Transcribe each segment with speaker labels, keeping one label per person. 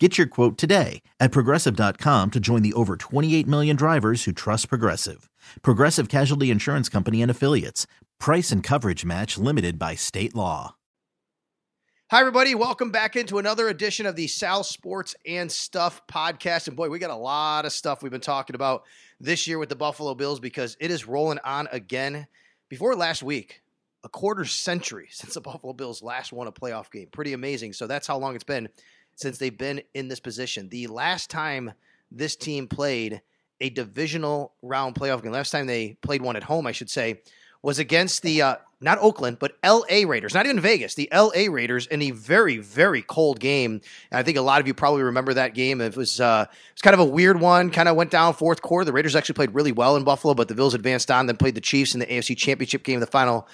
Speaker 1: Get your quote today at progressive.com to join the over 28 million drivers who trust Progressive. Progressive Casualty Insurance Company and Affiliates. Price and coverage match limited by state law.
Speaker 2: Hi, everybody. Welcome back into another edition of the Sal Sports and Stuff podcast. And boy, we got a lot of stuff we've been talking about this year with the Buffalo Bills because it is rolling on again. Before last week, a quarter century since the Buffalo Bills last won a playoff game. Pretty amazing. So that's how long it's been since they've been in this position. The last time this team played a divisional round playoff game, last time they played one at home, I should say, was against the uh, not Oakland, but L.A. Raiders, not even Vegas, the L.A. Raiders in a very, very cold game. And I think a lot of you probably remember that game. It was uh, it was kind of a weird one. Kind of went down fourth quarter. The Raiders actually played really well in Buffalo, but the Bills advanced on. Then played the Chiefs in the AFC Championship game, the final,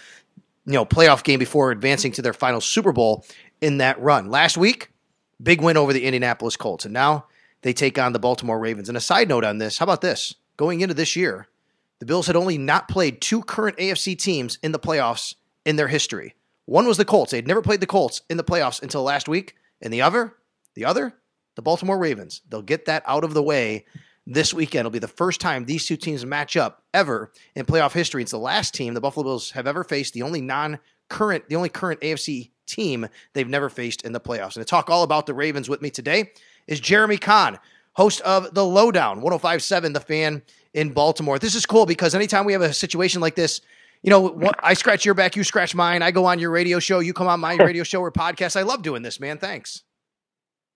Speaker 2: you know, playoff game before advancing to their final Super Bowl in that run. Last week, big win over the Indianapolis Colts, and now they take on the Baltimore Ravens. And a side note on this: how about this? Going into this year the Bills had only not played two current AFC teams in the playoffs in their history. One was the Colts. They had never played the Colts in the playoffs until last week. And the other, the other, the Baltimore Ravens. They'll get that out of the way this weekend. It'll be the first time these two teams match up ever in playoff history. It's the last team the Buffalo Bills have ever faced, the only non-current, the only current AFC team they've never faced in the playoffs. And to talk all about the Ravens with me today is Jeremy Conn, host of The Lowdown, 1057 The Fan in Baltimore. This is cool because anytime we have a situation like this, you know, I scratch your back, you scratch mine. I go on your radio show, you come on my radio show or podcast. I love doing this, man. Thanks.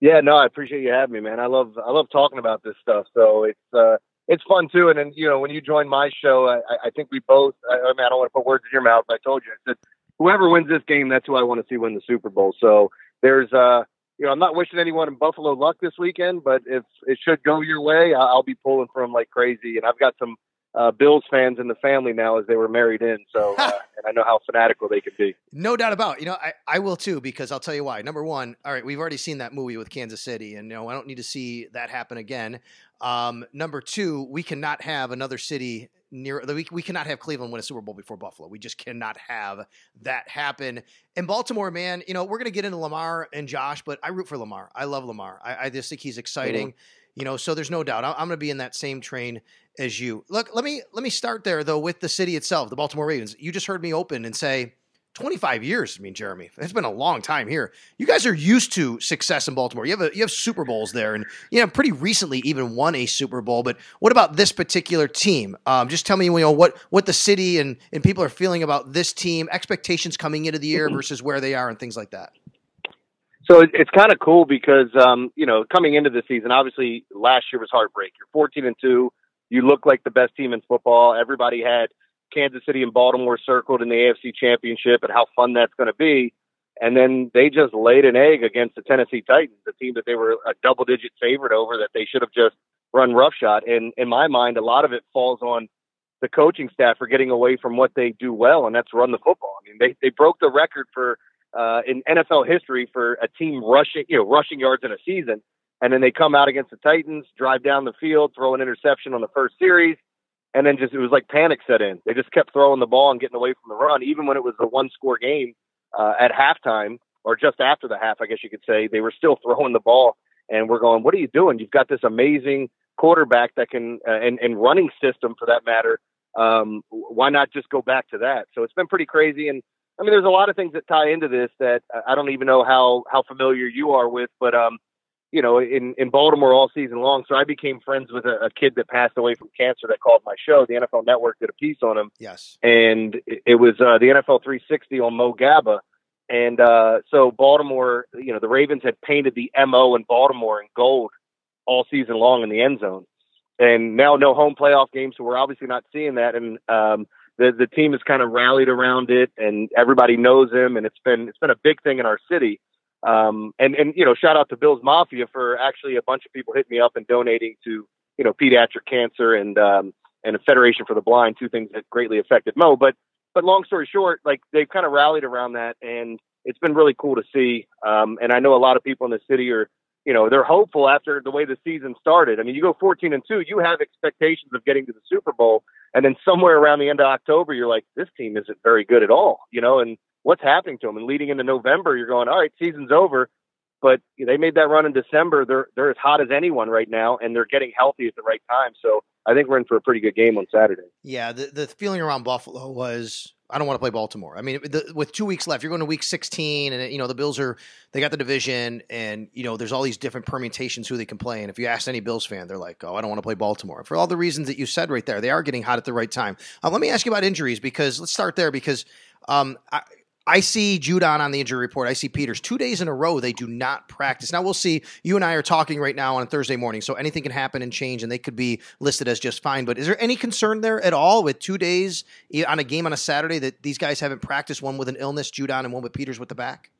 Speaker 3: Yeah, no, I appreciate you having me, man. I love I love talking about this stuff. So it's uh it's fun too. And then you know when you join my show, I, I think we both. I, I mean, I don't want to put words in your mouth. I told you, I said whoever wins this game, that's who I want to see win the Super Bowl. So there's uh you know, I'm not wishing anyone in Buffalo luck this weekend, but if it should go your way, I'll be pulling for them like crazy. And I've got some uh, Bills fans in the family now as they were married in. So, uh, and I know how fanatical they can be.
Speaker 2: No doubt about. It. You know, I, I will too because I'll tell you why. Number one, all right, we've already seen that movie with Kansas City, and you know I don't need to see that happen again. Um, number two, we cannot have another city near we, we cannot have Cleveland win a Super Bowl before Buffalo. We just cannot have that happen. In Baltimore, man, you know, we're gonna get into Lamar and Josh, but I root for Lamar. I love Lamar. I, I just think he's exciting. Mm-hmm. You know, so there's no doubt. I'm, I'm gonna be in that same train as you. Look, let me let me start there though with the city itself, the Baltimore Ravens. You just heard me open and say 25 years. I mean, Jeremy, it's been a long time here. You guys are used to success in Baltimore. You have a, you have Super Bowls there, and you know, pretty recently even won a Super Bowl. But what about this particular team? Um, just tell me, you know, what what the city and and people are feeling about this team, expectations coming into the year versus where they are, and things like that.
Speaker 3: So it's kind of cool because um, you know coming into the season, obviously last year was heartbreak. You're 14 and two. You look like the best team in football. Everybody had Kansas City and Baltimore circled in the AFC Championship and how fun that's going to be. And then they just laid an egg against the Tennessee Titans, a team that they were a double digit favorite over that they should have just run roughshod. And in my mind, a lot of it falls on the coaching staff for getting away from what they do well, and that's run the football. I mean, they, they broke the record for uh, in NFL history for a team rushing, you know, rushing yards in a season. And then they come out against the Titans, drive down the field, throw an interception on the first series, and then just it was like panic set in. They just kept throwing the ball and getting away from the run, even when it was a one score game uh, at halftime or just after the half, I guess you could say. They were still throwing the ball, and we're going, "What are you doing? You've got this amazing quarterback that can uh, and and running system for that matter. Um, why not just go back to that?" So it's been pretty crazy, and I mean, there's a lot of things that tie into this that I don't even know how how familiar you are with, but um, you know, in, in Baltimore all season long. So I became friends with a, a, kid that passed away from cancer that called my show. The NFL Network did a piece on him.
Speaker 2: Yes.
Speaker 3: And it, it was uh, the NFL 360 on Mo Gaba. And uh, so Baltimore, you know, the Ravens had painted the MO in Baltimore in gold all season long in the end zone. And now no home playoff games, so we're obviously not seeing that. And um, the the team has kind of rallied around it, and everybody knows him, and it's been it's been a big thing in our city. Um, and, and, you know, shout out to Bill's Mafia for actually a bunch of people hitting me up and donating to, you know, pediatric cancer and, um, and a Federation for the Blind, two things that greatly affected Mo. But, but long story short, like they've kind of rallied around that and it's been really cool to see. Um, and I know a lot of people in the city are, you know, they're hopeful after the way the season started. I mean, you go 14 and two, you have expectations of getting to the Super Bowl. And then somewhere around the end of October, you're like, this team isn't very good at all, you know, and, what's happening to them. And leading into November, you're going, all right, season's over. But they made that run in December. They're they're as hot as anyone right now, and they're getting healthy at the right time. So I think we're in for a pretty good game on Saturday.
Speaker 2: Yeah, the the feeling around Buffalo was I don't want to play Baltimore. I mean, the, with two weeks left, you're going to week 16, and you know the Bills are they got the division, and you know there's all these different permutations who they can play. And if you ask any Bills fan, they're like, "Oh, I don't want to play Baltimore." For all the reasons that you said right there, they are getting hot at the right time. Uh, let me ask you about injuries because let's start there because um, I, I see Judon on the injury report. I see Peters. Two days in a row, they do not practice. Now, we'll see. You and I are talking right now on a Thursday morning, so anything can happen and change, and they could be listed as just fine. But is there any concern there at all with two days on a game on a Saturday that these guys haven't practiced, one with an illness, Judon, and one with Peters with the back?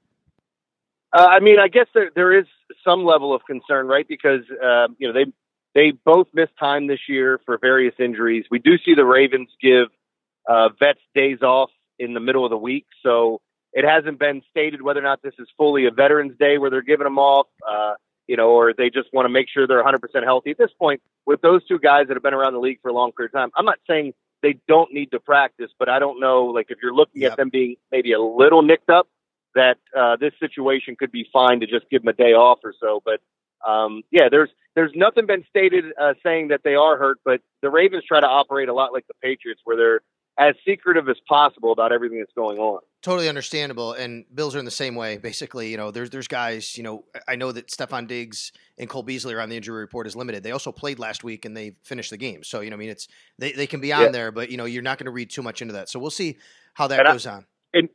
Speaker 3: Uh, I mean, I guess there there is some level of concern, right? Because uh, you know they they both missed time this year for various injuries. We do see the Ravens give uh, vets days off in the middle of the week. So it hasn't been stated whether or not this is fully a Veterans Day where they're giving them off, uh, you know, or they just want to make sure they're 100% healthy. At this point, with those two guys that have been around the league for a long period of time, I'm not saying they don't need to practice, but I don't know, like, if you're looking yep. at them being maybe a little nicked up, that uh, this situation could be fine to just give them a day off or so. But um, yeah, there's there's nothing been stated uh, saying that they are hurt, but the Ravens try to operate a lot like the Patriots, where they're as secretive as possible about everything that's going on.
Speaker 2: Totally understandable. And Bills are in the same way. Basically, you know, there's there's guys, you know, I know that Stefon Diggs and Cole Beasley are on the injury report is limited. They also played last week and they finished the game. So, you know, I mean it's they, they can be on yeah. there, but you know, you're not going to read too much into that. So we'll see how that and goes I, on.
Speaker 3: And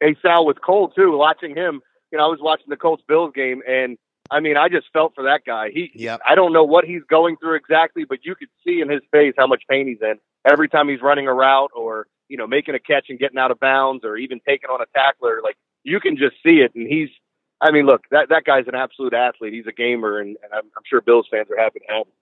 Speaker 3: hey Sal with Cole too, watching him, you know, I was watching the Colts Bills game and I mean, I just felt for that guy. He,
Speaker 2: yep.
Speaker 3: I don't know what he's going through exactly, but you could see in his face how much pain he's in every time he's running a route or you know, making a catch and getting out of bounds or even taking on a tackler, like you can just see it. And he's, I mean, look, that, that guy's an absolute athlete. He's a gamer, and, and I'm, I'm sure Bills fans are happy to have him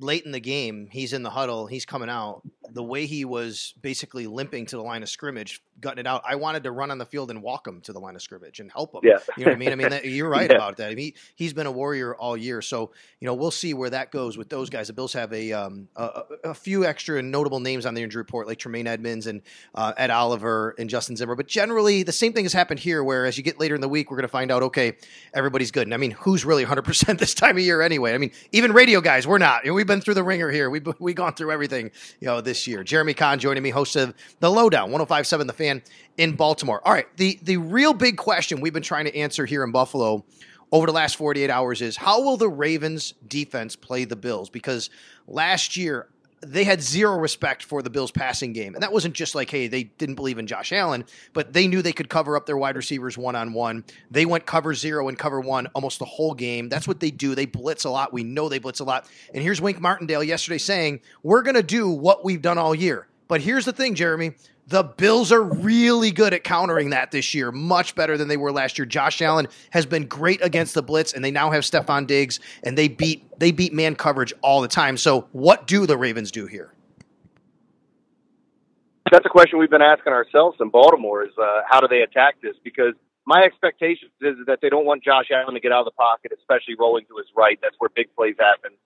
Speaker 2: late in the game, he's in the huddle, he's coming out. The way he was basically limping to the line of scrimmage, gutting it out. I wanted to run on the field and walk him to the line of scrimmage and help him.
Speaker 3: Yeah.
Speaker 2: You know what I mean? I mean, that, you're right yeah. about that. I mean, he, has been a warrior all year. So, you know, we'll see where that goes with those guys. The Bills have a, um, a, a, few extra notable names on the injury report, like Tremaine Edmunds and uh, Ed Oliver and Justin Zimmer. But generally, the same thing has happened here, where as you get later in the week, we're going to find out, okay, everybody's good. And I mean, who's really 100% this time of year anyway? I mean, even radio guys, we're not. we've been through the wringer here. We've we gone through everything, you know, this year. Jeremy Conn joining me, host of the Lowdown, 105.7 The Fan in Baltimore. All right, the the real big question we've been trying to answer here in Buffalo over the last 48 hours is how will the Ravens defense play the Bills? Because last year they had zero respect for the Bills passing game. And that wasn't just like, hey, they didn't believe in Josh Allen, but they knew they could cover up their wide receivers one on one. They went cover zero and cover one almost the whole game. That's what they do. They blitz a lot. We know they blitz a lot. And here's Wink Martindale yesterday saying, we're going to do what we've done all year. But here's the thing, Jeremy. The Bills are really good at countering that this year, much better than they were last year. Josh Allen has been great against the blitz, and they now have Stefon Diggs, and they beat they beat man coverage all the time. So, what do the Ravens do here?
Speaker 3: That's a question we've been asking ourselves in Baltimore: is uh, how do they attack this? Because my expectation is that they don't want Josh Allen to get out of the pocket, especially rolling to his right. That's where big plays happen.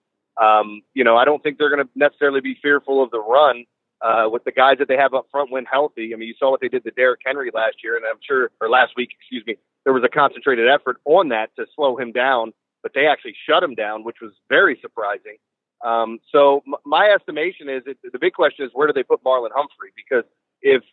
Speaker 3: Um, you know, I don't think they're going to necessarily be fearful of the run uh, with the guys that they have up front when healthy. I mean, you saw what they did to Derrick Henry last year, and I'm sure, or last week, excuse me, there was a concentrated effort on that to slow him down, but they actually shut him down, which was very surprising. Um, so m- my estimation is it, the big question is where do they put Marlon Humphrey? Because if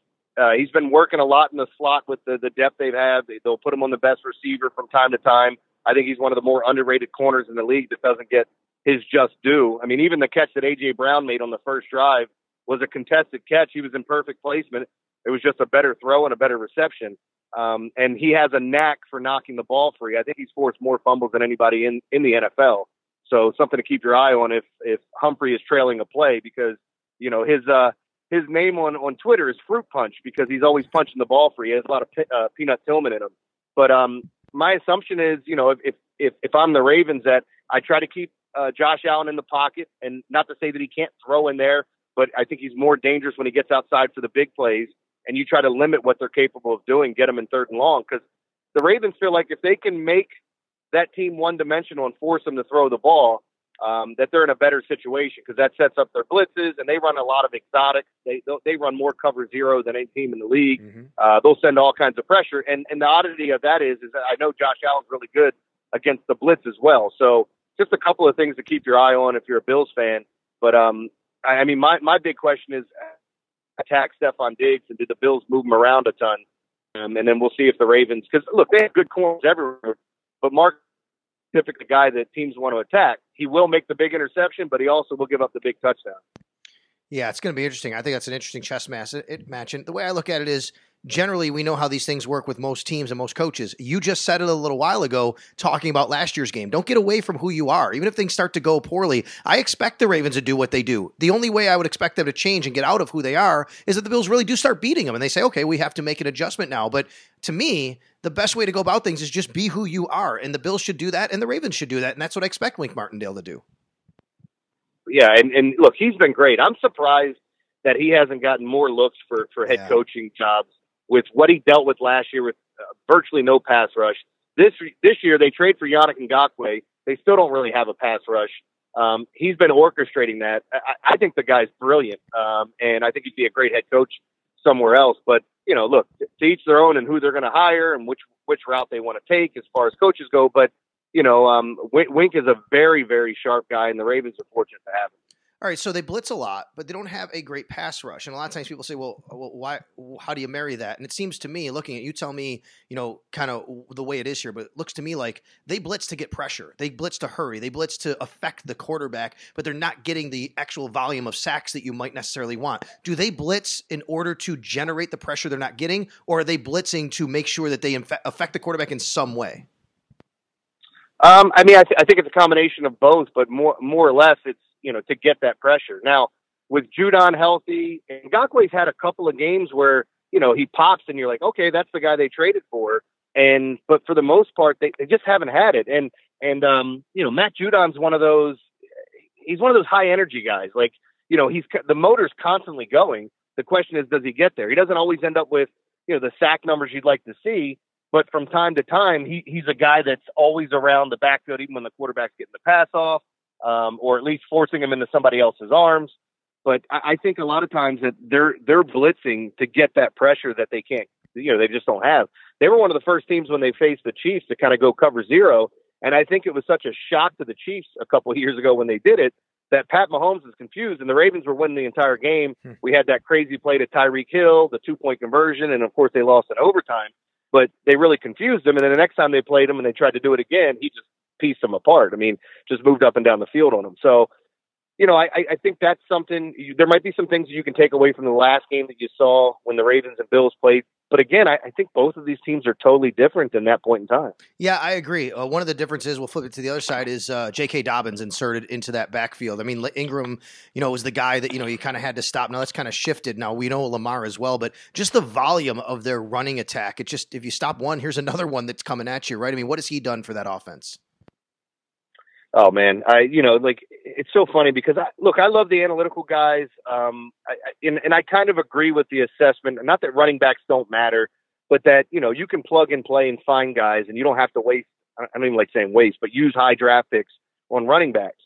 Speaker 3: uh, he's been working a lot in the slot with the, the depth they've had, they, they'll put him on the best receiver from time to time. I think he's one of the more underrated corners in the league that doesn't get his just due. I mean, even the catch that AJ Brown made on the first drive was a contested catch. He was in perfect placement. It was just a better throw and a better reception. Um, and he has a knack for knocking the ball free. I think he's forced more fumbles than anybody in, in the NFL. So something to keep your eye on if if Humphrey is trailing a play because you know his uh his name on on Twitter is Fruit Punch because he's always punching the ball free. He has a lot of uh, peanut Tillman in him. But um my assumption is you know if if if I'm the Ravens that I try to keep uh, Josh Allen in the pocket and not to say that he can't throw in there, but I think he's more dangerous when he gets outside for the big plays. And you try to limit what they're capable of doing, get them in third and long because the Ravens feel like if they can make that team one dimensional and force them to throw the ball, um, that they're in a better situation because that sets up their blitzes and they run a lot of exotics. They they run more cover zero than any team in the league. Mm-hmm. Uh, they'll send all kinds of pressure. And and the oddity of that is is that I know Josh Allen's really good against the blitz as well. So just a couple of things to keep your eye on if you're a Bills fan. But um, I, mean, my my big question is attack Stefon Diggs and did the Bills move him around a ton? Um, and then we'll see if the Ravens, because look, they have good corners everywhere, but Mark typically the guy that teams want to attack. He will make the big interception, but he also will give up the big touchdown.
Speaker 2: Yeah, it's going to be interesting. I think that's an interesting chess match. It, match. And the way I look at it is generally we know how these things work with most teams and most coaches. You just said it a little while ago talking about last year's game. Don't get away from who you are. Even if things start to go poorly, I expect the Ravens to do what they do. The only way I would expect them to change and get out of who they are is that the Bills really do start beating them and they say, "Okay, we have to make an adjustment now." But to me, the best way to go about things is just be who you are, and the Bills should do that and the Ravens should do that, and that's what I expect Wink Martindale to do.
Speaker 3: Yeah, and and look, he's been great. I'm surprised that he hasn't gotten more looks for for head yeah. coaching jobs with what he dealt with last year with uh, virtually no pass rush. This this year they trade for Yannick Ngakoue. They still don't really have a pass rush. Um, he's been orchestrating that. I, I think the guy's brilliant, um, and I think he'd be a great head coach somewhere else. But you know, look, to each their own, and who they're going to hire and which which route they want to take as far as coaches go. But you know, um, Wink is a very very sharp guy, and the Ravens are fortunate to have him.
Speaker 2: All right, so they blitz a lot, but they don't have a great pass rush. And a lot of times people say, "Well, well why? How do you marry that?" And it seems to me, looking at you, tell me, you know, kind of the way it is here, but it looks to me like they blitz to get pressure, they blitz to hurry, they blitz to affect the quarterback, but they're not getting the actual volume of sacks that you might necessarily want. Do they blitz in order to generate the pressure they're not getting, or are they blitzing to make sure that they affect the quarterback in some way?
Speaker 3: Um, I mean, I, th- I think it's a combination of both, but more more or less, it's you know, to get that pressure. Now, with Judon healthy, and Ngakoue's had a couple of games where, you know, he pops and you're like, okay, that's the guy they traded for. And, but for the most part, they, they just haven't had it. And, and, um, you know, Matt Judon's one of those, he's one of those high energy guys. Like, you know, he's, the motor's constantly going. The question is, does he get there? He doesn't always end up with, you know, the sack numbers you'd like to see, but from time to time, he, he's a guy that's always around the backfield, even when the quarterback's getting the pass off um, or at least forcing them into somebody else's arms. But I, I think a lot of times that they're they're blitzing to get that pressure that they can't, you know, they just don't have. They were one of the first teams when they faced the Chiefs to kind of go cover zero, and I think it was such a shock to the Chiefs a couple of years ago when they did it that Pat Mahomes is confused, and the Ravens were winning the entire game. Hmm. We had that crazy play to Tyreek Hill, the two point conversion, and of course they lost in overtime. But they really confused him, and then the next time they played him and they tried to do it again, he just pieced them apart. I mean, just moved up and down the field on them. So, you know, I, I think that's something. You, there might be some things you can take away from the last game that you saw when the Ravens and Bills played. But again, I, I think both of these teams are totally different in that point in time.
Speaker 2: Yeah, I agree. Uh, one of the differences, we'll flip it to the other side, is uh, J.K. Dobbins inserted into that backfield. I mean, Ingram, you know, was the guy that you know you kind of had to stop. Now that's kind of shifted. Now we know Lamar as well, but just the volume of their running attack. It just if you stop one, here's another one that's coming at you, right? I mean, what has he done for that offense?
Speaker 3: Oh man, I you know like it's so funny because I look I love the analytical guys, um, I, I, and and I kind of agree with the assessment. Not that running backs don't matter, but that you know you can plug and play and find guys, and you don't have to waste. I don't even like saying waste, but use high draft picks on running backs.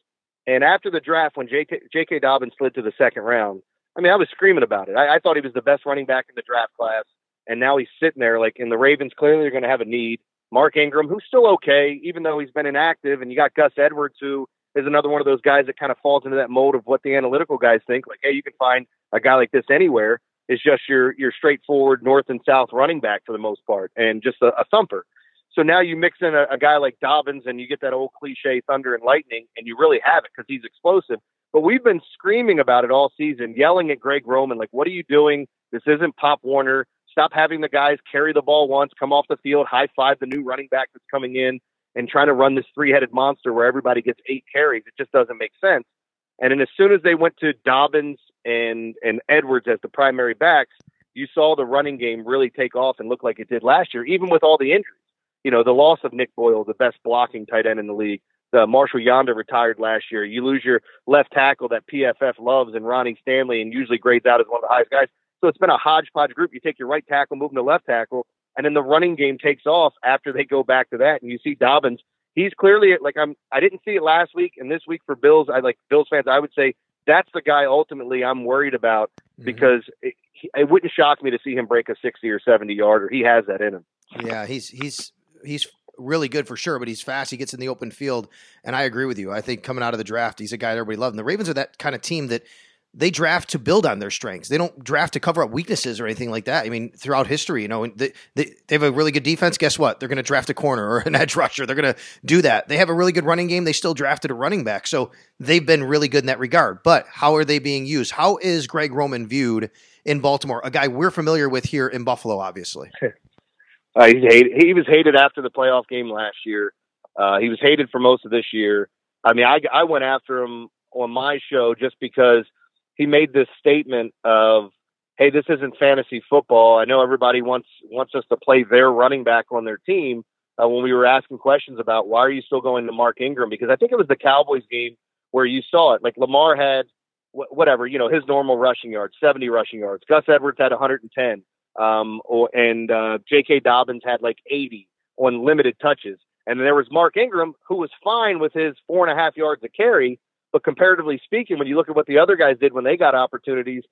Speaker 3: And after the draft, when J.K. J.K. Dobbins slid to the second round, I mean, I was screaming about it. I, I thought he was the best running back in the draft class, and now he's sitting there like in the Ravens. Clearly, they're going to have a need. Mark Ingram, who's still okay, even though he's been inactive, and you got Gus Edwards, who is another one of those guys that kind of falls into that mold of what the analytical guys think. Like, hey, you can find a guy like this anywhere. It's just your your straightforward north and south running back for the most part, and just a, a thumper. So now you mix in a, a guy like Dobbins, and you get that old cliche thunder and lightning, and you really have it because he's explosive. But we've been screaming about it all season, yelling at Greg Roman, like, "What are you doing? This isn't Pop Warner. Stop having the guys carry the ball once, come off the field, high five the new running back that's coming in, and trying to run this three headed monster where everybody gets eight carries. It just doesn't make sense. And then as soon as they went to Dobbins and and Edwards as the primary backs, you saw the running game really take off and look like it did last year, even with all the injuries. You know, the loss of Nick Boyle, the best blocking tight end in the league. The Marshall Yanda retired last year. You lose your left tackle that PFF loves and Ronnie Stanley and usually grades out as one of the highest guys. So it's been a hodgepodge group. You take your right tackle, move him to left tackle, and then the running game takes off after they go back to that. And you see Dobbins. He's clearly like I'm. I didn't see it last week, and this week for Bills, I like Bills fans. I would say that's the guy ultimately I'm worried about mm-hmm. because it, it wouldn't shock me to see him break a 60 or 70 yarder. He has that in him.
Speaker 2: Yeah, he's he's he's really good for sure, but he's fast. He gets in the open field, and I agree with you. I think coming out of the draft, he's a guy that everybody loved. And the Ravens are that kind of team that they draft to build on their strengths. They don't draft to cover up weaknesses or anything like that. I mean, throughout history, you know, they, they, they have a really good defense. Guess what? They're going to draft a corner or an edge rusher. They're going to do that. They have a really good running game. They still drafted a running back. So they've been really good in that regard. But how are they being used? How is Greg Roman viewed in Baltimore? A guy we're familiar with here in Buffalo, obviously.
Speaker 3: uh. He was hated after the playoff game last year. Uh, he was hated for most of this year. I mean, I, I went after him on my show just because – he made this statement of, "Hey, this isn't fantasy football. I know everybody wants wants us to play their running back on their team." Uh, when we were asking questions about why are you still going to Mark Ingram, because I think it was the Cowboys game where you saw it. Like Lamar had wh- whatever, you know, his normal rushing yards, 70 rushing yards. Gus Edwards had 110, um, or, and uh, J.K. Dobbins had like 80 on limited touches. And there was Mark Ingram, who was fine with his four and a half yards a carry, but comparatively speaking, when you look at what the other guys did when they got opportunities,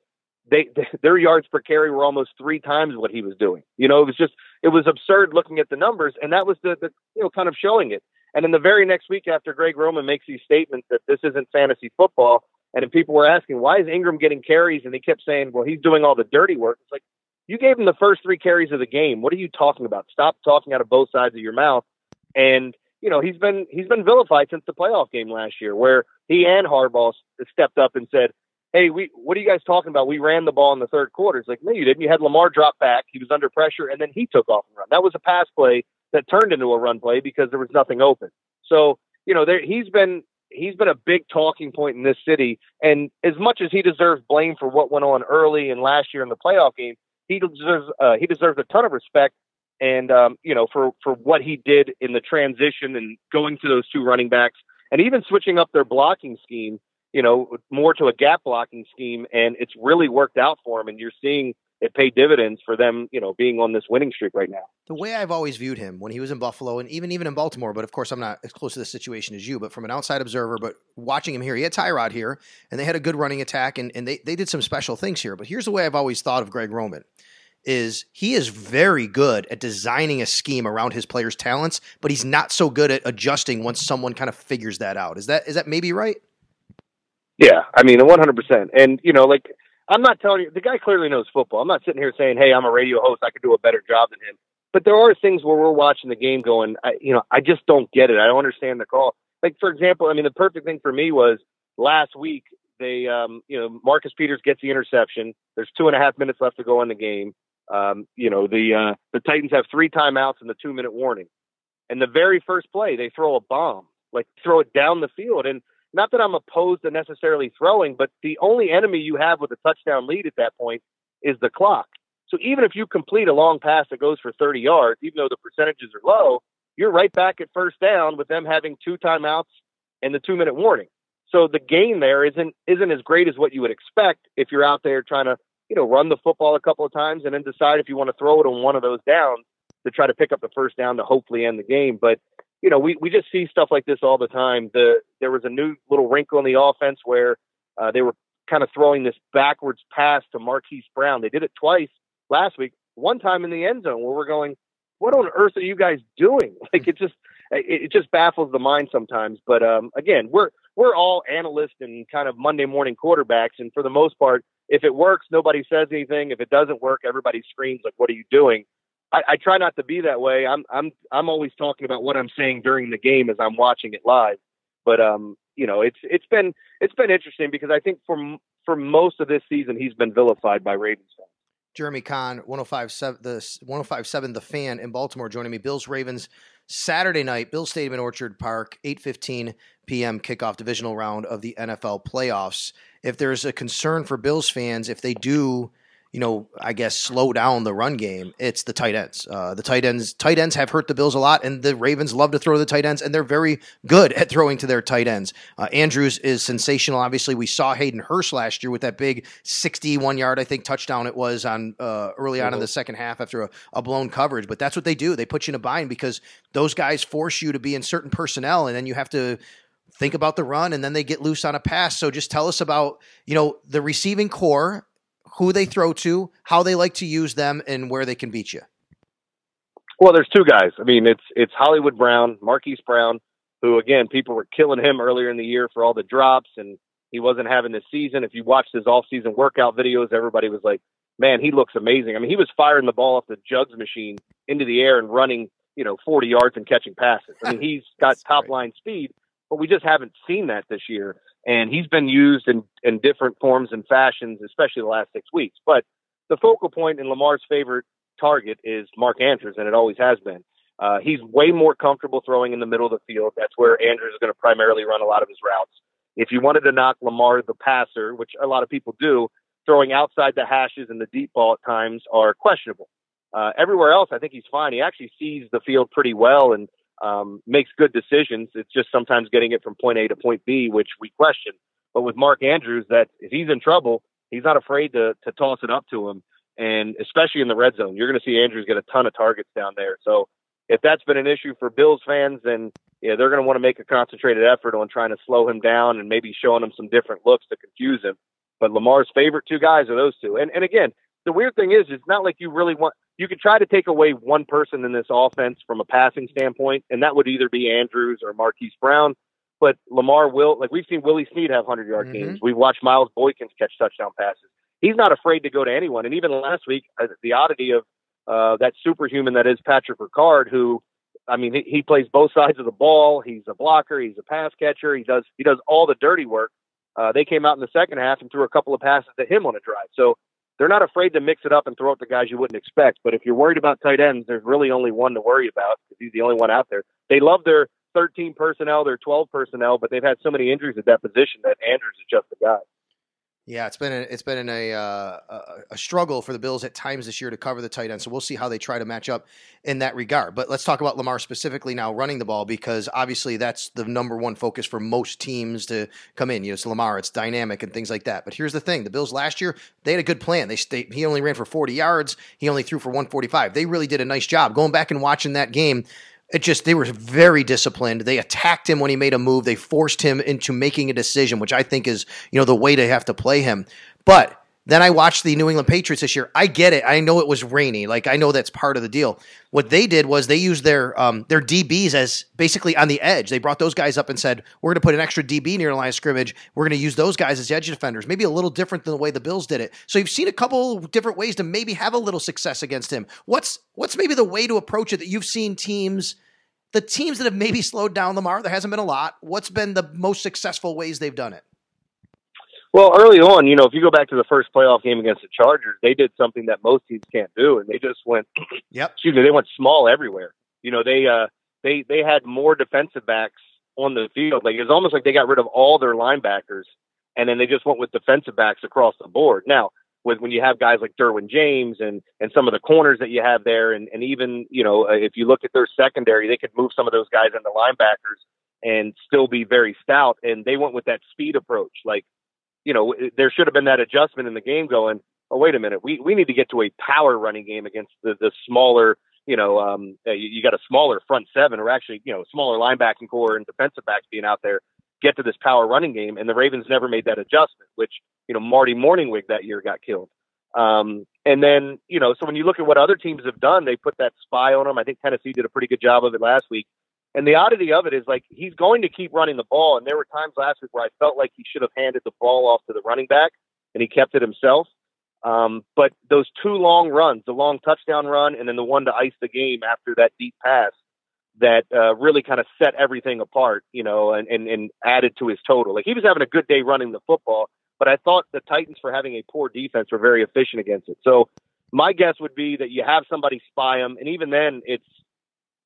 Speaker 3: they their yards per carry were almost three times what he was doing. You know, it was just it was absurd looking at the numbers, and that was the, the you know kind of showing it. And then the very next week after Greg Roman makes these statements that this isn't fantasy football, and people were asking why is Ingram getting carries, and he kept saying, well, he's doing all the dirty work. It's like you gave him the first three carries of the game. What are you talking about? Stop talking out of both sides of your mouth. And you know he's been he's been vilified since the playoff game last year, where he and Harbaugh stepped up and said, "Hey, we what are you guys talking about? We ran the ball in the third quarter." It's like, no, you didn't. You had Lamar drop back. He was under pressure, and then he took off and run. That was a pass play that turned into a run play because there was nothing open. So you know, there, he's been he's been a big talking point in this city. And as much as he deserves blame for what went on early and last year in the playoff game, he deserves uh, he deserves a ton of respect and um, you know for for what he did in the transition and going to those two running backs and even switching up their blocking scheme, you know, more to a gap blocking scheme, and it's really worked out for him. And you're seeing it pay dividends for them, you know, being on this winning streak right now.
Speaker 2: The way I've always viewed him when he was in Buffalo and even even in Baltimore, but of course I'm not as close to the situation as you, but from an outside observer, but watching him here, he had Tyrod here, and they had a good running attack, and, and they, they did some special things here. But here's the way I've always thought of Greg Roman is he is very good at designing a scheme around his players' talents, but he's not so good at adjusting once someone kind of figures that out. Is that is that maybe right?
Speaker 3: Yeah, I mean, 100%. And you know, like I'm not telling you the guy clearly knows football. I'm not sitting here saying, "Hey, I'm a radio host. I could do a better job than him." But there are things where we're watching the game going, I, you know, I just don't get it. I don't understand the call. Like for example, I mean, the perfect thing for me was last week. They, um, you know, Marcus Peters gets the interception. There's two and a half minutes left to go in the game. Um, you know, the uh, the Titans have three timeouts and the two minute warning. And the very first play, they throw a bomb, like throw it down the field. And not that I'm opposed to necessarily throwing, but the only enemy you have with a touchdown lead at that point is the clock. So even if you complete a long pass that goes for 30 yards, even though the percentages are low, you're right back at first down with them having two timeouts and the two minute warning. So the gain there isn't isn't as great as what you would expect if you're out there trying to you know, run the football a couple of times and then decide if you want to throw it on one of those downs to try to pick up the first down to hopefully end the game. But you know, we, we just see stuff like this all the time. The there was a new little wrinkle in the offense where uh, they were kind of throwing this backwards pass to Marquise Brown. They did it twice last week. One time in the end zone where we're going, what on earth are you guys doing? Like it just it, just baffles the mind sometimes. But um, again, we're we're all analysts and kind of Monday morning quarterbacks, and for the most part, if it works, nobody says anything. If it doesn't work, everybody screams like, "What are you doing?" I, I try not to be that way. I'm I'm I'm always talking about what I'm saying during the game as I'm watching it live. But um, you know, it's it's been it's been interesting because I think for for most of this season he's been vilified by Ravens fans.
Speaker 2: Jeremy Conn, 1057 the 1057 the fan in Baltimore joining me. Bills Ravens Saturday night, Bill Stadium in Orchard Park, 8:15 p.m. kickoff divisional round of the NFL playoffs. If there's a concern for Bills fans if they do you know, I guess slow down the run game, it's the tight ends. Uh, the tight ends, tight ends have hurt the Bills a lot, and the Ravens love to throw the tight ends, and they're very good at throwing to their tight ends. Uh, Andrews is sensational. Obviously, we saw Hayden Hurst last year with that big 61 yard, I think, touchdown it was on uh, early on mm-hmm. in the second half after a, a, blown coverage. But that's what they do. They put you in a bind because those guys force you to be in certain personnel, and then you have to think about the run and then they get loose on a pass. So just tell us about, you know, the receiving corps who they throw to, how they like to use them, and where they can beat you?
Speaker 3: Well, there's two guys. I mean, it's it's Hollywood Brown, Marquise Brown, who again people were killing him earlier in the year for all the drops, and he wasn't having this season. If you watched his off-season workout videos, everybody was like, "Man, he looks amazing." I mean, he was firing the ball off the jugs machine into the air and running, you know, 40 yards and catching passes. I mean, he's got top line speed, but we just haven't seen that this year and he's been used in, in different forms and fashions, especially the last six weeks. But the focal point in Lamar's favorite target is Mark Andrews, and it always has been. Uh, he's way more comfortable throwing in the middle of the field. That's where Andrews is going to primarily run a lot of his routes. If you wanted to knock Lamar the passer, which a lot of people do, throwing outside the hashes and the deep ball at times are questionable. Uh, everywhere else, I think he's fine. He actually sees the field pretty well and um, makes good decisions. It's just sometimes getting it from point A to point B, which we question. But with Mark Andrews, that if he's in trouble, he's not afraid to to toss it up to him, and especially in the red zone, you're going to see Andrews get a ton of targets down there. So if that's been an issue for Bills fans, then yeah, they're going to want to make a concentrated effort on trying to slow him down and maybe showing him some different looks to confuse him. But Lamar's favorite two guys are those two. And and again, the weird thing is, it's not like you really want you could try to take away one person in this offense from a passing standpoint, and that would either be Andrews or Marquise Brown. But Lamar will, like we've seen Willie Snead have 100 yard mm-hmm. games. We've watched Miles Boykins catch touchdown passes. He's not afraid to go to anyone. And even last week, uh, the oddity of uh, that superhuman that is Patrick Ricard, who, I mean, he, he plays both sides of the ball. He's a blocker. He's a pass catcher. He does he does all the dirty work. Uh, they came out in the second half and threw a couple of passes to him on a drive. So they're not afraid to mix it up and throw it the guys you wouldn't expect. But if you're worried about tight ends, there's really only one to worry about because he's the only one out there. They love their 13 personnel, their 12 personnel, but they've had so many injuries at that position that Andrews is just the guy.
Speaker 2: Yeah, it's been a, it's been a, uh, a struggle for the Bills at times this year to cover the tight end. So we'll see how they try to match up in that regard. But let's talk about Lamar specifically now running the ball because obviously that's the number one focus for most teams to come in. You know, it's Lamar, it's dynamic and things like that. But here's the thing: the Bills last year they had a good plan. They he only ran for 40 yards, he only threw for 145. They really did a nice job going back and watching that game it just they were very disciplined. They attacked him when he made a move. They forced him into making a decision, which I think is you know the way to have to play him. But then I watched the New England Patriots this year. I get it. I know it was rainy. Like I know that's part of the deal. What they did was they used their um, their DBs as basically on the edge. They brought those guys up and said, "We're going to put an extra DB near the line of scrimmage. We're going to use those guys as edge defenders." Maybe a little different than the way the Bills did it. So you've seen a couple different ways to maybe have a little success against him. What's what's maybe the way to approach it that you've seen teams the teams that have maybe slowed down Lamar, there hasn't been a lot. What's been the most successful ways they've done it?
Speaker 3: Well, early on, you know, if you go back to the first playoff game against the Chargers, they did something that most teams can't do, and they just went,
Speaker 2: yep,
Speaker 3: excuse me, they went small everywhere. You know, they uh, they they had more defensive backs on the field. Like it was almost like they got rid of all their linebackers, and then they just went with defensive backs across the board. Now, with when you have guys like Derwin James and and some of the corners that you have there, and and even you know uh, if you look at their secondary, they could move some of those guys into linebackers and still be very stout. And they went with that speed approach. Like you know there should have been that adjustment in the game going. Oh wait a minute, we we need to get to a power running game against the the smaller you know, um, you, you got a smaller front seven, or actually, you know, smaller linebacking corps and defensive backs being out there, get to this power running game. And the Ravens never made that adjustment, which you know Marty Mornhinweg that year got killed. Um, and then you know, so when you look at what other teams have done, they put that spy on them. I think Tennessee did a pretty good job of it last week. And the oddity of it is like he's going to keep running the ball. And there were times last week where I felt like he should have handed the ball off to the running back and he kept it himself. Um, but those two long runs, the long touchdown run and then the one to ice the game after that deep pass that uh, really kind of set everything apart, you know, and, and, and added to his total. Like he was having a good day running the football, but I thought the Titans, for having a poor defense, were very efficient against it. So my guess would be that you have somebody spy him, and even then, it's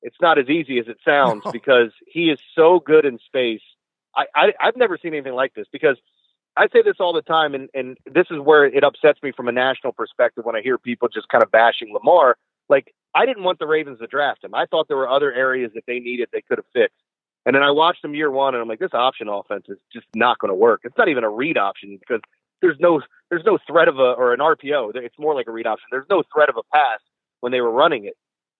Speaker 3: it's not as easy as it sounds because he is so good in space. I, I I've never seen anything like this because I say this all the time, and, and this is where it upsets me from a national perspective when I hear people just kind of bashing Lamar. Like, I didn't want the Ravens to draft him. I thought there were other areas that they needed they could have fixed. And then I watched them year one, and I'm like, this option offense is just not going to work. It's not even a read option because there's no there's no threat of a or an RPO. It's more like a read option. There's no threat of a pass when they were running it.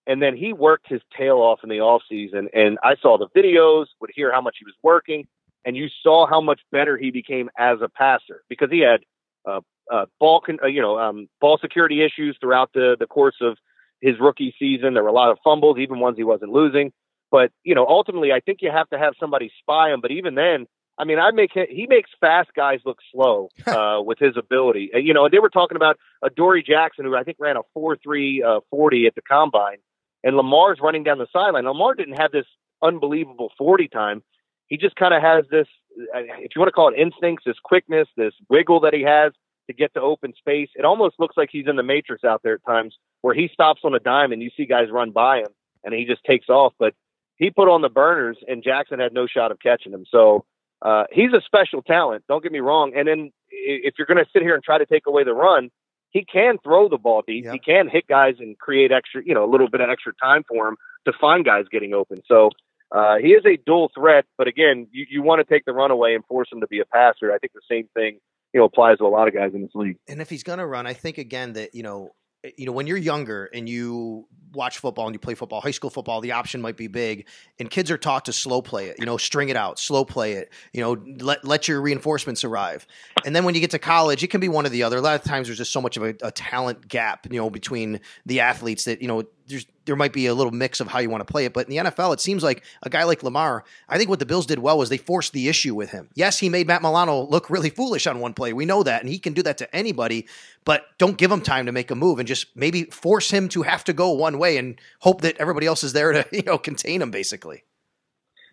Speaker 3: And then he worked his tail off in the off season, and I saw the videos, would hear how much he was working, and you saw how much better he became as a passer because he had uh, uh, ball, con- uh, you know, um, ball security issues throughout the the course of his rookie season. There were a lot of fumbles, even ones he wasn't losing. But you know, ultimately, I think you have to have somebody spy him. But even then, I mean, I make he makes fast guys look slow uh, with his ability. You know, they were talking about Adoree' Jackson who I think ran a four three uh, forty at the combine, and Lamar's running down the sideline. Lamar didn't have this unbelievable forty time he just kind of has this, uh, if you want to call it instincts, this quickness, this wiggle that he has to get to open space. It almost looks like he's in the matrix out there at times where he stops on a dime and you see guys run by him and he just takes off. But he put on the burners and Jackson had no shot of catching him. So uh, he's a special talent. Don't get me wrong. And then if you're going to sit here and try to take away the run, he can throw the ball deep. Yep. He can hit guys and create extra, you know, a little bit of extra time for him to find guys getting open. So uh, he is a dual threat, but again, you, you want to take the runaway and force him to be a passer. I think the same thing you know applies to a lot of guys in this league.
Speaker 2: And if he's going to run, I think again that you know Eh, you know when you're younger and you watch football and you play football, high school football, the option might be big, and kids are taught to slow play it. You know, string it out, slow play it. You know, let let your reinforcements arrive. And then when you get to college, it can be one or the other. A lot of times, there's just so much of a, a talent gap, you know, between the athletes that you know there's there might be a little mix of how you want to play it. But in the NFL, it seems like a guy like Lamar, I think what the Bills did well was they forced the issue with him. Yes, he made Matt Milano look really foolish on one play. We know that, and he can do that to anybody. But don't give him time to make a move, and just maybe force him to have to go one way and hope that everybody else is there to you know contain him, basically.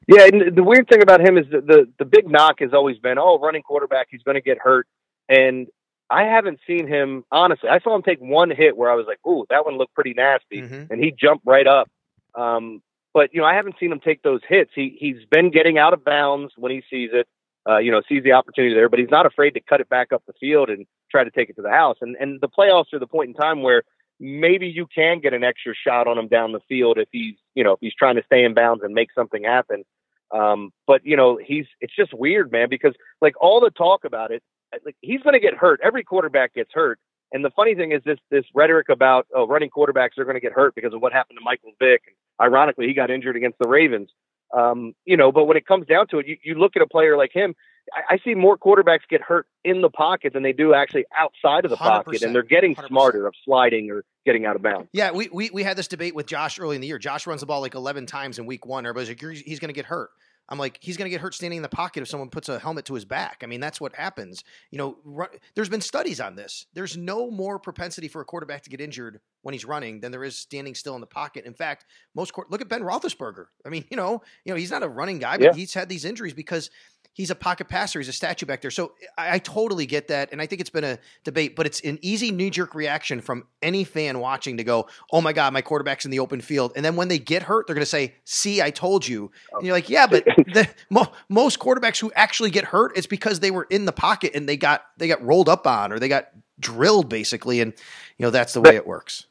Speaker 3: Yeah, and the weird thing about him is the the, the big knock has always been, oh, running quarterback, he's going to get hurt, and I haven't seen him honestly. I saw him take one hit where I was like, "Ooh, that one looked pretty nasty," mm-hmm. and he jumped right up. Um, but you know, I haven't seen him take those hits. He he's been getting out of bounds when he sees it. Uh, you know, sees the opportunity there, but he's not afraid to cut it back up the field and try to take it to the house. And and the playoffs are the point in time where maybe you can get an extra shot on him down the field if he's you know if he's trying to stay in bounds and make something happen. Um, but you know, he's it's just weird, man, because like all the talk about it like he's going to get hurt. Every quarterback gets hurt. And the funny thing is this this rhetoric about oh, running quarterbacks are going to get hurt because of what happened to Michael Vick. And ironically, he got injured against the Ravens. Um, you know, but when it comes down to it, you, you look at a player like him. I, I see more quarterbacks get hurt in the pocket than they do actually outside of the pocket, and they're getting 100%. smarter of sliding or getting out of bounds.
Speaker 2: Yeah, we, we we had this debate with Josh early in the year. Josh runs the ball like 11 times in week one. Everybody's like, he's going to get hurt. I'm like, he's going to get hurt standing in the pocket if someone puts a helmet to his back. I mean, that's what happens. You know, run, there's been studies on this. There's no more propensity for a quarterback to get injured when he's running than there is standing still in the pocket. In fact, most look at Ben Roethlisberger. I mean, you know, you know, he's not a running guy, but yeah. he's had these injuries because he's a pocket passer. He's a statue back there. So I, I, totally get that. And I think it's been a debate, but it's an easy knee jerk reaction from any fan watching to go, oh my God, my quarterback's in the open field. And then when they get hurt, they're going to say, see, I told you. And you're like, yeah, but the, mo- most quarterbacks who actually get hurt, it's because they were in the pocket and they got, they got rolled up on or they got drilled basically. And, you know, that's the way it works.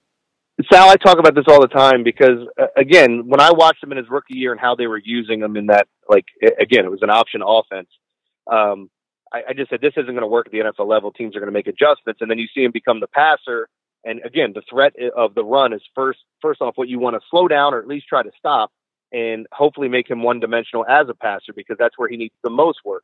Speaker 3: Sal, I talk about this all the time because, uh, again, when I watched him in his rookie year and how they were using him in that, like, again, it was an option offense. Um, I, I just said this isn't going to work at the NFL level. Teams are going to make adjustments, and then you see him become the passer, And again, the threat of the run is first first off what you want to slow down or at least try to stop, and hopefully make him one dimensional as a passer because that's where he needs the most work.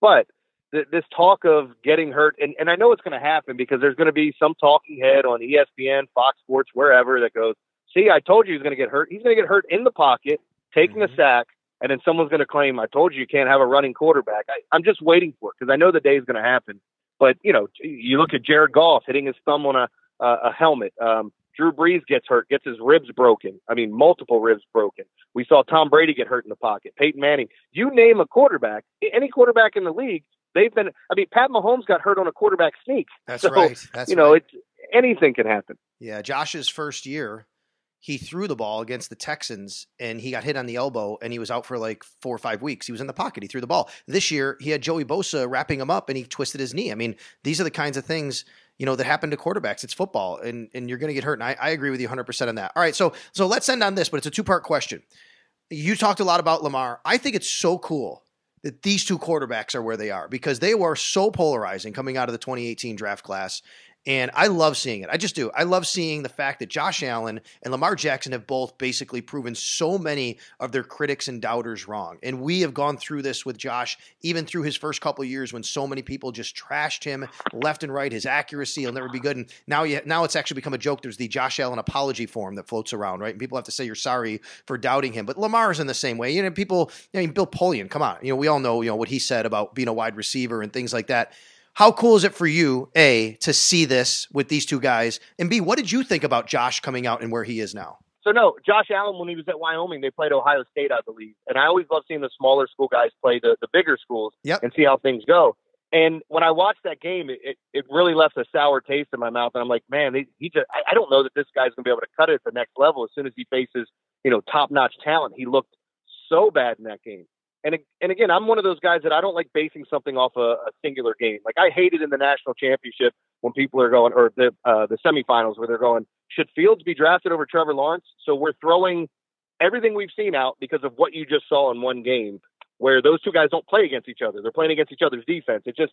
Speaker 3: But th- this talk of getting hurt, and, and I know it's going to happen because there's going to be some talking head on ESPN, Fox Sports, wherever that goes, see, I told you he's going to get hurt. He's going to get hurt in the pocket, taking mm-hmm. a sack, and then someone's going to claim, I told you you can't have a running quarterback. I, I'm just waiting for it because I know the day is going to happen. But, you know, you look at Jared Goff hitting his thumb on a, uh, a helmet. Um, Drew Brees gets hurt, gets his ribs broken. I mean, multiple ribs broken. We saw Tom Brady get hurt in the pocket. Peyton Manning. You name a quarterback, any quarterback in the league, they've been. I mean, Pat Mahomes got hurt on a quarterback sneak.
Speaker 2: That's
Speaker 3: so,
Speaker 2: right. That's
Speaker 3: you know,
Speaker 2: right.
Speaker 3: it's anything can happen.
Speaker 2: Yeah, Josh's first year, he threw the ball against the Texans and he got hit on the elbow and he was out for like four or five weeks. He was in the pocket. He threw the ball. This year, he had Joey Bosa wrapping him up and he twisted his knee. I mean, these are the kinds of things you know that happen to quarterbacks. It's football, and and you're going to get hurt. And I, I agree with you 100 percent on that. All right, so so let's end on this, but it's a two part question. You talked a lot about Lamar. I think it's so cool that these two quarterbacks are where they are because they were so polarizing coming out of the 2018 draft class. And I love seeing it. I just do. I love seeing the fact that Josh Allen and Lamar Jackson have both basically proven so many of their critics and doubters wrong. And we have gone through this with Josh, even through his first couple years when so many people just trashed him left and right. His accuracy will never be good. And now, you, now it's actually become a joke. There's the Josh Allen apology form that floats around, right? And people have to say you're sorry for doubting him. But Lamar is in the same way. You know, people, I mean, Bill Polian, come on. You know, we all know, you know, what he said about being a wide receiver and things like that. How cool is it for you, A, to see this with these two guys? And B, what did you think about Josh coming out and where he is now?
Speaker 3: So no, Josh Allen when he was at Wyoming, they played Ohio State, I believe, and I always love seeing the smaller school guys play the the bigger schools
Speaker 2: yep.
Speaker 3: and see how things go. And when I watched that game, it, it really left a sour taste in my mouth. And I'm like, man, he, he just I, I don't know that this guy's gonna be able to cut it at the next level as soon as he faces you know top notch talent. He looked so bad in that game. And and again, I'm one of those guys that I don't like basing something off a, a singular game. Like I hated in the national championship when people are going, or the uh, the semifinals where they're going, should Fields be drafted over Trevor Lawrence? So we're throwing everything we've seen out because of what you just saw in one game, where those two guys don't play against each other. They're playing against each other's defense. It just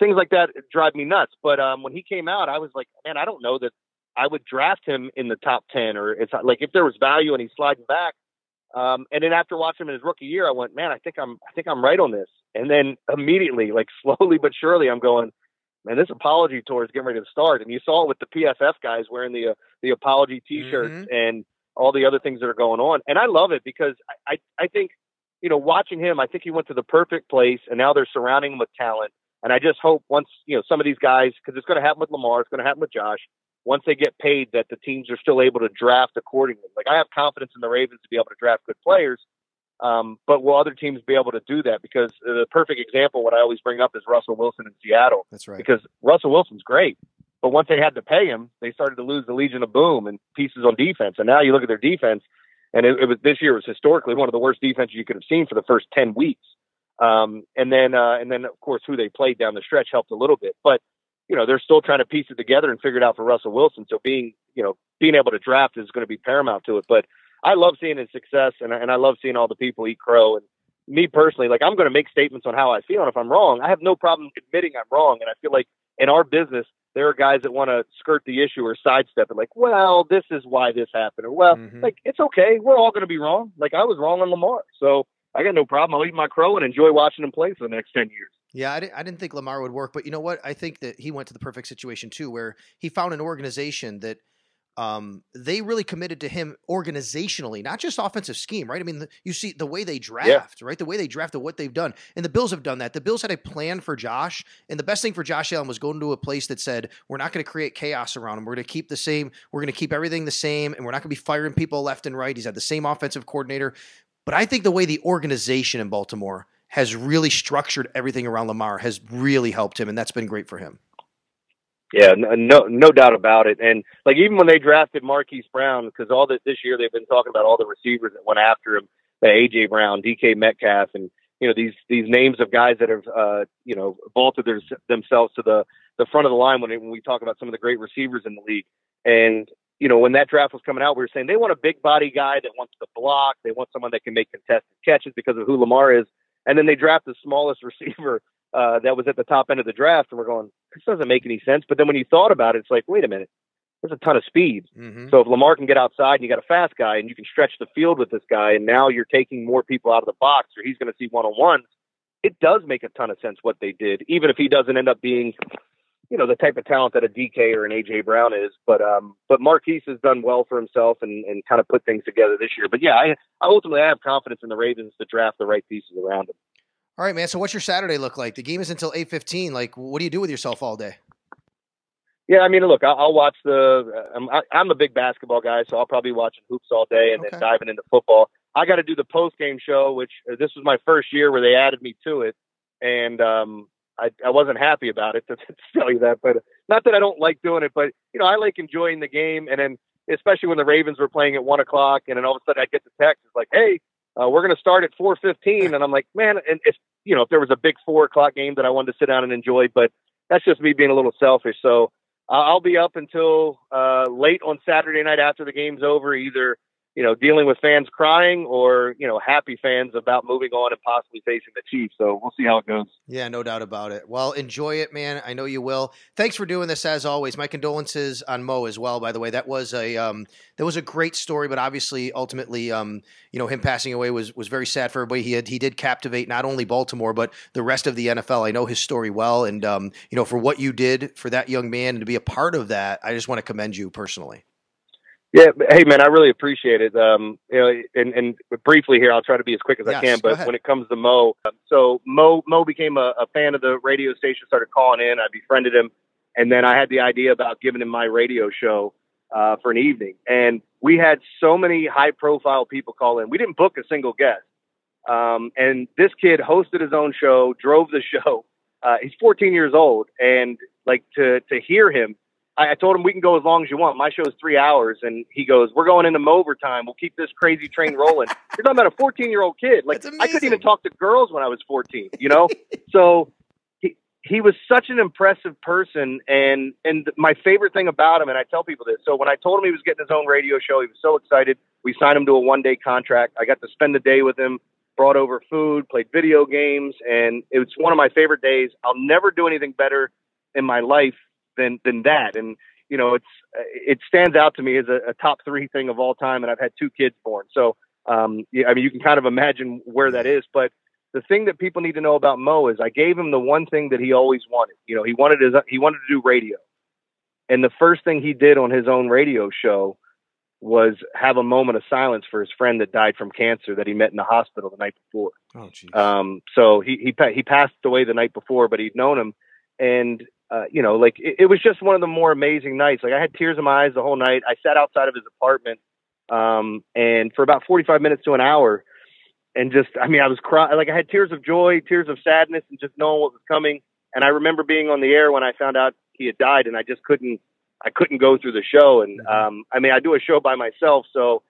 Speaker 3: things like that drive me nuts. But um, when he came out, I was like, man, I don't know that I would draft him in the top ten, or it's like if there was value and he's sliding back. Um, and then after watching him in his rookie year, I went, man, I think I'm, I think I'm right on this. And then immediately, like slowly but surely, I'm going, man, this apology tour is getting ready to start. And you saw it with the PFF guys wearing the uh, the apology T-shirts mm-hmm. and all the other things that are going on. And I love it because I, I, I think, you know, watching him, I think he went to the perfect place, and now they're surrounding him with talent. And I just hope once, you know, some of these guys, because it's going to happen with Lamar, it's going to happen with Josh once they get paid that the teams are still able to draft accordingly. Like I have confidence in the Ravens to be able to draft good players, um, but will other teams be able to do that? Because the perfect example, what I always bring up is Russell Wilson in Seattle.
Speaker 2: That's right.
Speaker 3: Because Russell Wilson's great, but once they had to pay him, they started to lose the Legion of Boom and pieces on defense. And now you look at their defense, and it, it was this year was historically one of the worst defenses you could have seen for the first ten weeks. Um, and then, uh, and then of course, who they played down the stretch helped a little bit, but you know, they're still trying to piece it together and figure it out for Russell Wilson. So being, you know, being able to draft is going to be paramount to it. But I love seeing his success and, and I love seeing all the people eat crow. And me personally, like I'm going to make statements on how I feel. And if I'm wrong, I have no problem admitting I'm wrong. And I feel like in our business, there are guys that want to skirt the issue or sidestep it, like, well, this is why this happened, or well, mm-hmm. like it's okay, we're all going to be wrong. Like I was wrong on Lamar, so I got no problem. I'll eat my crow and enjoy watching him play for the next ten years.
Speaker 2: Yeah, I didn't, I didn't think Lamar would work, but you know what? I think that he went to the perfect situation too, where he found an organization that um, they really committed to him organizationally, not just offensive scheme, right? I mean, the, you see the way they draft, yeah. right? The way they draft and what they've done. And the Bills have done that. The Bills had a plan for Josh, and the best thing for Josh Allen was going to a place that said, we're not going to create chaos around him. We're going to keep the same, we're going to keep everything the same, and we're not going to be firing people left and right. He's had the same offensive coordinator. But I think the way the organization in Baltimore – has really structured everything around Lamar has really helped him, and that's been great for him.
Speaker 3: Yeah, no, no doubt about it. And like even when they drafted Marquise Brown, because all this this year they've been talking about all the receivers that went after him, the AJ Brown, DK Metcalf, and you know these these names of guys that have uh, you know vaulted their, themselves to the the front of the line when when we talk about some of the great receivers in the league. And you know when that draft was coming out, we were saying they want a big body guy that wants to block, they want someone that can make contested catches because of who Lamar is. And then they draft the smallest receiver uh, that was at the top end of the draft, and we're going, this doesn't make any sense. But then when you thought about it, it's like, wait a minute, there's a ton of speed.
Speaker 2: Mm-hmm.
Speaker 3: So if Lamar can get outside and you got a fast guy and you can stretch the field with this guy, and now you're taking more people out of the box, or he's going to see one on ones, it does make a ton of sense what they did, even if he doesn't end up being, you know, the type of talent that a DK or an AJ Brown is. But um, but Marquise has done well for himself and, and kind of put things together this year. But yeah, I, I ultimately I have confidence in the Ravens to draft the right pieces around him.
Speaker 2: All right, man. So what's your Saturday look like? The game is until eight fifteen. Like, what do you do with yourself all day?
Speaker 3: Yeah, I mean, look, I'll, I'll watch the. I'm, I, I'm a big basketball guy, so I'll probably be watching hoops all day and
Speaker 2: Okay.
Speaker 3: then diving into football. I got to do the post game show, which uh, this was my first year where they added me to it, and um, I, I wasn't happy about it to, to tell you that. But not that I don't like doing it, but you know, I like enjoying the game, and then especially when the Ravens were playing at one o'clock, and then all of a sudden I get the text, it's like, hey. Uh, we're going to start at 4:15, and I'm like, man, and if you know, if there was a big four o'clock game that I wanted to sit down and enjoy, but that's just me being a little selfish. So I'll be up until uh, late on Saturday night after the game's over, either you know dealing with fans crying or you know happy fans about moving on and possibly facing the Chiefs. So we'll see how it goes.
Speaker 2: Yeah, no doubt about it. Well, enjoy it, man. I know you will. Thanks for doing this as always. My condolences on Mo as well. By the way, that was a um, that was a great story, but obviously, ultimately, um, you know, him passing away was was very sad for everybody. He had he did captivate not only Baltimore but the rest of the NFL. I know his story well, and um, you know, for what you did for that young man and to be a part of that, I just want to commend you personally.
Speaker 3: Yeah, hey man, I really appreciate it. Um, you know, and, and briefly here, I'll try to be as quick as
Speaker 2: Yes,
Speaker 3: I can. But when it comes to Mo, um, so Mo Mo became a, a fan of the radio station, started calling in. I befriended him, and then I had the idea about giving him my radio show uh, for an evening. And we had so many high profile people call in. We didn't book a single guest. Um, and this kid hosted his own show, drove the show. Uh, he's 14 years old, and like to to hear him I, I told him we can go as long as you want. My show is three hours, and he goes, "We're going into overtime. We'll keep this crazy train rolling." You're talking about a 14 year old kid. Like I couldn't even talk to girls when I was 14. You know, so he he was such an impressive person, and and my favorite thing about him, and I tell people this. So when I told him he was getting his own radio show, he was so excited. We signed him to a one day contract. I got to spend the day with him. Brought over food, played video games, and it was one of my favorite days. I'll never do anything better in my life than than that. And you know, it's it stands out to me as a, a top three thing of all time. And I've had two kids born, so um, yeah, I mean, you can kind of imagine where that is. But the thing that people need to know about Mo is I gave him the one thing that he always wanted. You know, he wanted his he wanted to do radio, and the first thing he did on his own radio show was have a moment of silence for his friend that died from cancer that he met in the hospital the night before.
Speaker 2: Oh, geez.
Speaker 3: Um, so he he pa- he passed away the night before, but he'd known him, and uh, you know, like it, it was just one of the more amazing nights. Like I had tears in my eyes the whole night. I sat outside of his apartment, um, and for about forty five minutes to an hour, and just I mean, I was crying. Like I had tears of joy, tears of sadness, and just knowing what was coming. And I remember being on the air when I found out he had died, and I just couldn't I couldn't go through the show. And um, I mean, I do a show by myself, so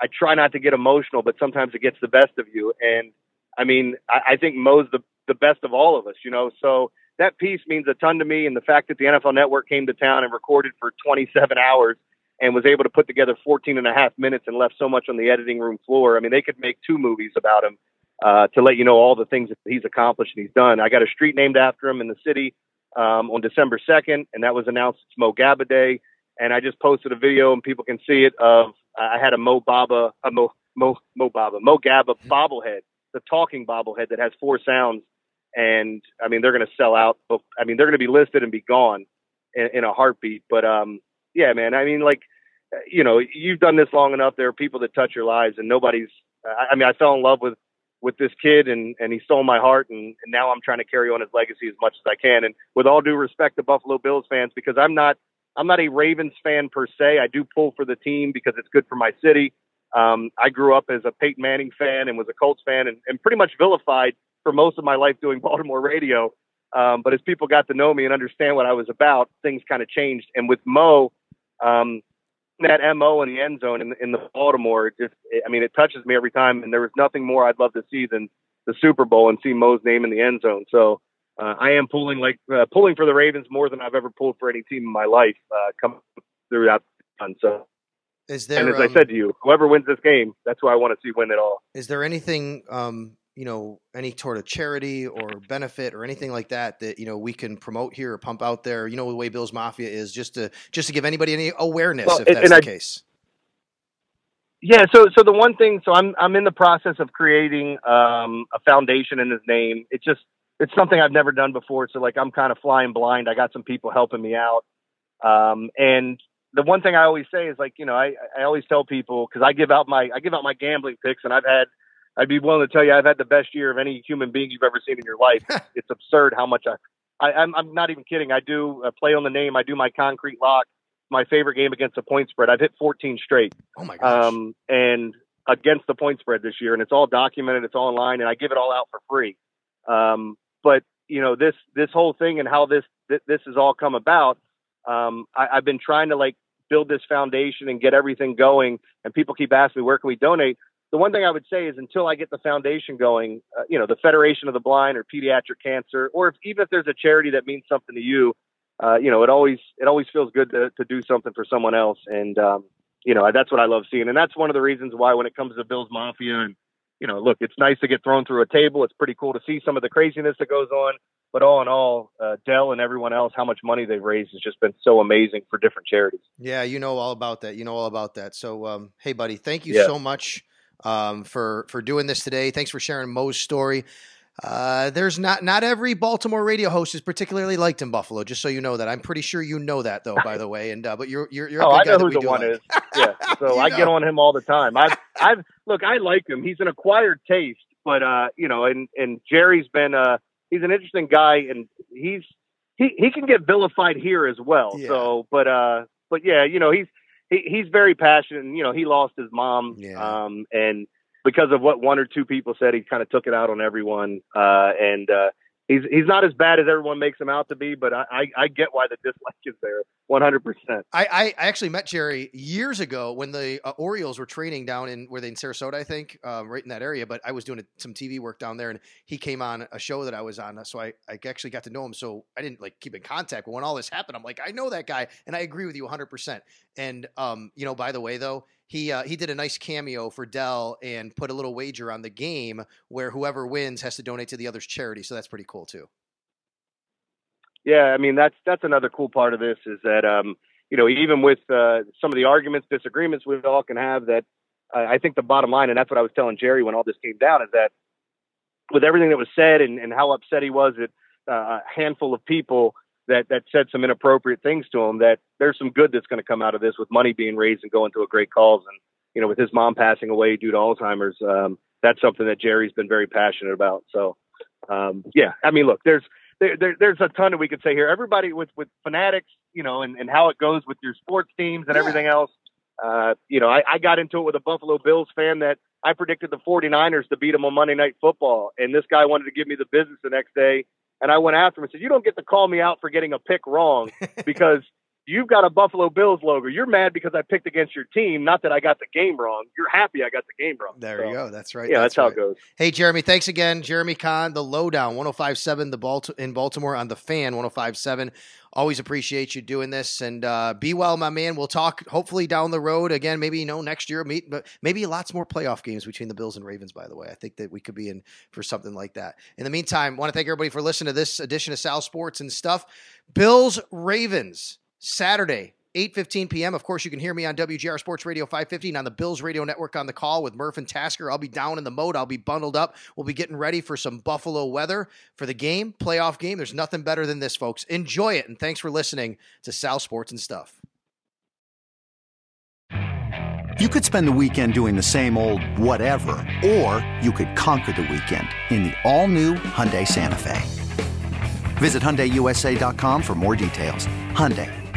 Speaker 3: I try not to get emotional, but sometimes it gets the best of you. And I mean, I, I think Mo's the the best of all of us, you know. So that piece means a ton to me, and the fact that the NFL Network came to town and recorded for 27 hours and was able to put together 14 and a half minutes and left so much on the editing room floor. I mean, they could make two movies about him uh, to let you know all the things that he's accomplished and he's done. I got a street named after him in the city um, on December 2nd, and that was announced it's Mo Gaba Day. And I just posted a video, and people can see it. Of I had a Mo Baba, a Mo Mo Mo Baba, Mo Gaba bobblehead, the talking bobblehead that has four sounds. And I mean, they're going to sell out. I mean, they're going to be listed and be gone in, in a heartbeat. But um, yeah, man. I mean, like, you know, you've done this long enough. There are people that touch your lives, and nobody's. I, I mean, I fell in love with with this kid, and and he stole my heart, and, and now I'm trying to carry on his legacy as much as I can. And with all due respect to Buffalo Bills fans, because I'm not I'm not a Ravens fan per se. I do pull for the team because it's good for my city. Um, I grew up as a Peyton Manning fan and was a Colts fan, and, and pretty much vilified for most of my life doing Baltimore radio. Um, but as people got to know me and understand what I was about, things kind of changed. And with Mo, um, that mo in the end zone in, in the Baltimore, it just I mean, it touches me every time. And there was nothing more I'd love to see than the Super Bowl and see Mo's name in the end zone. So uh, I am pulling like uh, pulling for the Ravens more than I've ever pulled for any team in my life. Uh, come throughout the fun. So
Speaker 2: Is there
Speaker 3: and as
Speaker 2: um,
Speaker 3: I said to you, whoever wins this game, that's who I want to see win it all.
Speaker 2: is there anything um, you know, any sort of charity or benefit or anything like that that you know we can promote here or pump out there? You know, the way Bills Mafia is, just to just to give anybody any awareness, well, if that's the I, case.
Speaker 3: Yeah, so so the one thing, so I'm I'm in the process of creating um, a foundation in his name. It just it's something I've never done before, so like I'm kind of flying blind. I got some people helping me out, um, and the one thing I always say is like you know I I always tell people because I give out my I give out my gambling picks, and I've had I'd be willing to tell you I've had the best year of any human being you've ever seen in your life. it's absurd how much I, I I'm, I'm not even kidding. I do uh, play on the name. I do my concrete lock. My favorite game against the point spread. I've hit 14 straight.
Speaker 2: Oh my gosh.
Speaker 3: Um, and against the point spread this year, and it's all documented. It's all online, and I give it all out for free. Um, but you know this this whole thing and how this th- this has all come about. Um, I, I've been trying to like build this foundation and get everything going. And people keep asking me where can we donate the one thing I would say is until I get the foundation going, uh, you know, the Federation of the Blind or Pediatric Cancer, or if, even if there's a charity that means something to you, uh, you know, it always it always feels good to, to do something for someone else, and um, you know, that's what I love seeing, and that's one of the reasons why when it comes to Bills Mafia, and you know, look, it's nice to get thrown through a table. It's pretty cool to see some of the craziness that goes on, but all in all, uh, Del and everyone else, how much money they've raised has just been so amazing for different charities.
Speaker 2: Yeah, you know all about that. You know all about that. So, um, hey, buddy, thank you yeah. so much um, for for doing this today. Thanks for sharing Mo's story. Uh, there's not not every Baltimore radio host is particularly liked in Buffalo. Just so you know that. I'm pretty sure you know that though. By the way, and uh, but you're you're, you're
Speaker 3: oh,
Speaker 2: I
Speaker 3: know who the one like. is. Yeah, so I know. get on him all the time. I've I've look, I like him. He's an acquired taste, but uh, you know, and and Jerry's been uh, he's an interesting guy, and he's he he can get vilified here as well. Yeah. So, but uh, but yeah, you know, he's he, he's very passionate. And, you know, he lost his mom, yeah. um, and because of what one or two people said, he kind of took it out on everyone. Uh, and uh, he's he's not as bad as everyone makes him out to be, but I, I, I get why the dislike is there, one hundred percent.
Speaker 2: I I actually met Jerry years ago when the uh, Orioles were training down in where they in Sarasota, I think, um, right in that area. But I was doing a, some TV work down there, and he came on a show that I was on, so I I actually got to know him. So I didn't like keep in contact, but when all this happened, I'm like, I know that guy, and I agree with you one hundred percent. And um, you know, by the way, though he uh, he did a nice cameo for Del and put a little wager on the game where whoever wins has to donate to the other's charity. So that's pretty cool too.
Speaker 3: Yeah, I mean that's that's another cool part of this is that um, you know even with uh, some of the arguments, disagreements we all can have, that uh, I think the bottom line, and that's what I was telling Jerry when all this came down, is that with everything that was said and, and how upset he was at uh, a handful of people that that said some inappropriate things to him, that there's some good that's going to come out of this with money being raised and going to a great cause, and you know with his mom passing away due to Alzheimer's, um, that's something that Jerry's been very passionate about. So um, yeah, I mean, look, there's there, there, there's a ton that we could say here. Everybody with with fanatics, you know, and, and how it goes with your sports teams and yeah. everything else. Uh, you know, I, I got into it with a Buffalo Bills fan that I predicted the 49ers to beat them on Monday Night Football, and this guy wanted to give me the business the next day. And I went after him and said, "You don't get to call me out for getting a pick wrong because you've got a Buffalo Bills logo. You're mad because I picked against your team, not that I got the game wrong. You're happy I got the game wrong.
Speaker 2: There so, you go. That's right.
Speaker 3: Yeah,
Speaker 2: that's,
Speaker 3: that's how it goes.
Speaker 2: Hey, Jeremy, thanks again. Jeremy Conn, the lowdown, 1057 the Balt- in Baltimore on the fan 1057. Always appreciate you doing this and uh, be well, my man. We'll talk hopefully down the road again, maybe, you know, next year, meet, but maybe lots more playoff games between the Bills and Ravens, by the way. I think that we could be in for something like that. In the meantime, want to thank everybody for listening to this edition of Sal Sports and stuff. Bills, Ravens, Saturday, 8.15 p.m. Of course, you can hear me on WGR Sports Radio 550 on the Bills Radio Network on the call with Murph and Tasker. I'll be down in the mode. I'll be bundled up. We'll be getting ready for some Buffalo weather for the game, playoff game. There's nothing better than this, folks. Enjoy it, and thanks for listening to Sal Sports and Stuff.
Speaker 4: You could spend the weekend doing the same old whatever, or you could conquer the weekend in the all-new Hyundai Santa Fe. Visit HyundaiUSA.com for more details. Hyundai.